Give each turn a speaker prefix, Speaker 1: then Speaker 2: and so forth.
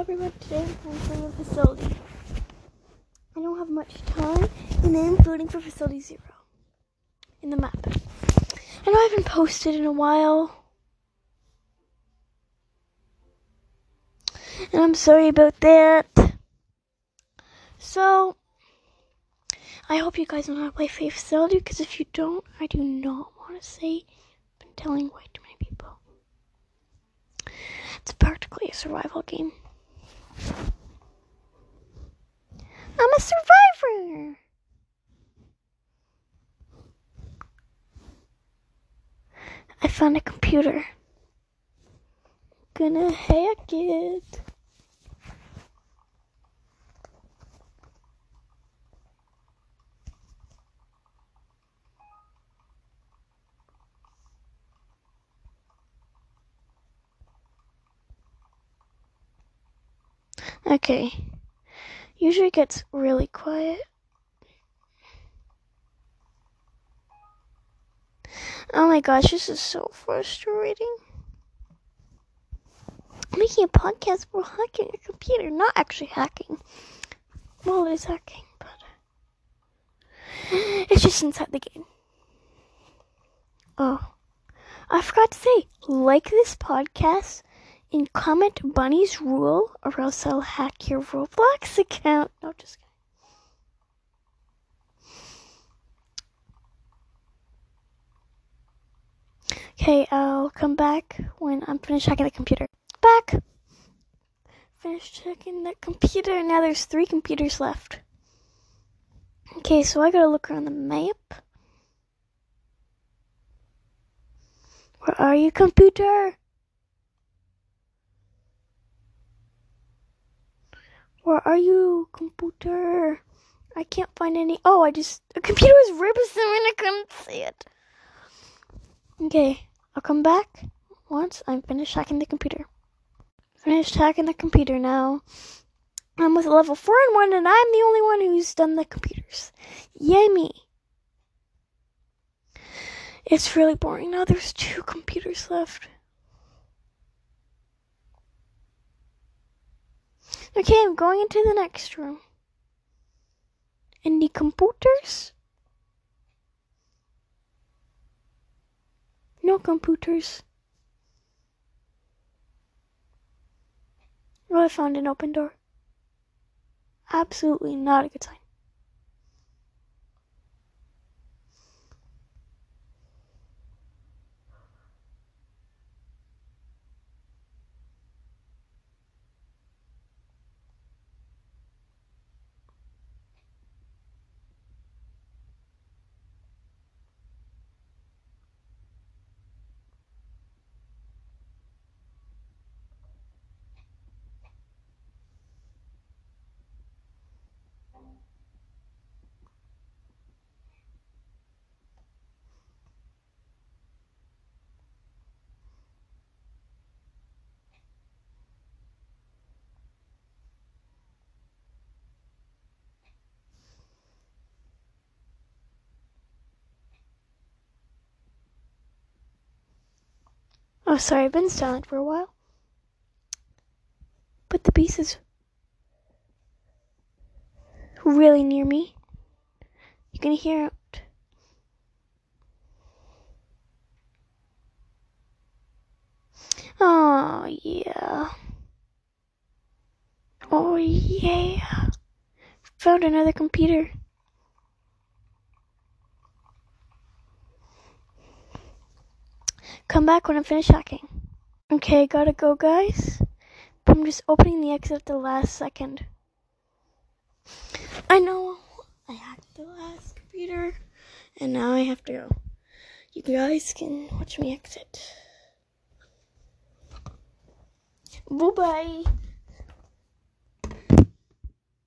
Speaker 1: everyone, today I'm playing for the facility. I don't have much time, and I'm voting for facility zero in the map. I know I haven't posted in a while. And I'm sorry about that. So, I hope you guys know how to play Facility, because if you don't, I do not want to say I've been telling way too many people. It's practically a survival game. I'm a survivor. I found a computer. Gonna hack it. Okay. Usually gets really quiet. Oh my gosh, this is so frustrating. Making a podcast while hacking a computer, not actually hacking. Well, it is hacking, but it's just inside the game. Oh, I forgot to say, like this podcast and comment Bunny's rule, or else I'll hack your Roblox account. No, just kidding. Okay, I'll come back when I'm finished hacking the computer. Back! Finished checking the computer. Now there's three computers left. Okay, so I gotta look around the map. Where are you, computer? Where are you, computer? I can't find any. Oh, I just. The computer was ripping and I couldn't see it. Okay, I'll come back once I'm finished hacking the computer. Finished hacking the computer now. I'm with level 4 and 1, and I'm the only one who's done the computers. Yay me. It's really boring now. There's two computers left. Okay, I'm going into the next room. The computers? No computers. Oh, I found an open door. Absolutely not a good sign. Oh, sorry, I've been silent for a while. But the beast is really near me. You can hear it. Oh, yeah. Oh, yeah. Found another computer. Come back when I'm finished hacking. Okay, gotta go, guys. I'm just opening the exit at the last second. I know I hacked the last computer, and now I have to go. You guys can watch me exit. Bye bye.